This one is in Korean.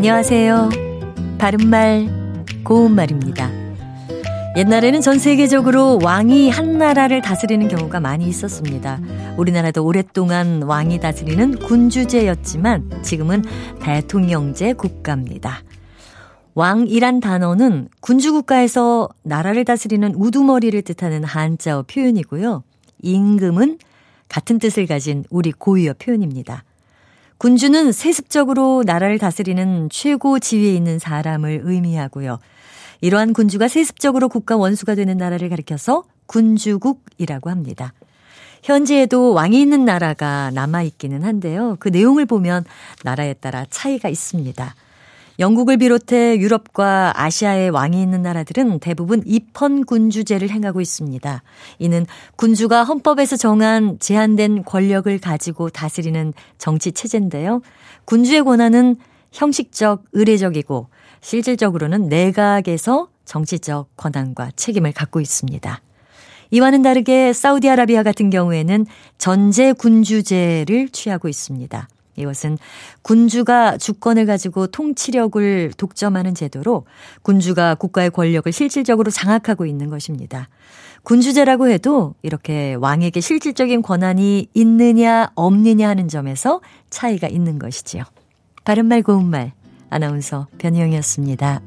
안녕하세요. 바른말, 고운말입니다. 옛날에는 전 세계적으로 왕이 한 나라를 다스리는 경우가 많이 있었습니다. 우리나라도 오랫동안 왕이 다스리는 군주제였지만 지금은 대통령제 국가입니다. 왕이란 단어는 군주국가에서 나라를 다스리는 우두머리를 뜻하는 한자어 표현이고요. 임금은 같은 뜻을 가진 우리 고유어 표현입니다. 군주는 세습적으로 나라를 다스리는 최고 지위에 있는 사람을 의미하고요. 이러한 군주가 세습적으로 국가 원수가 되는 나라를 가리켜서 군주국이라고 합니다. 현재에도 왕이 있는 나라가 남아있기는 한데요. 그 내용을 보면 나라에 따라 차이가 있습니다. 영국을 비롯해 유럽과 아시아의 왕이 있는 나라들은 대부분 입헌 군주제를 행하고 있습니다. 이는 군주가 헌법에서 정한 제한된 권력을 가지고 다스리는 정치 체제인데요. 군주의 권한은 형식적, 의례적이고 실질적으로는 내각에서 정치적 권한과 책임을 갖고 있습니다. 이와는 다르게 사우디아라비아 같은 경우에는 전제 군주제를 취하고 있습니다. 이것은 군주가 주권을 가지고 통치력을 독점하는 제도로 군주가 국가의 권력을 실질적으로 장악하고 있는 것입니다. 군주제라고 해도 이렇게 왕에게 실질적인 권한이 있느냐 없느냐 하는 점에서 차이가 있는 것이지요. 바른말 고운말 아나운서 변희영이었습니다.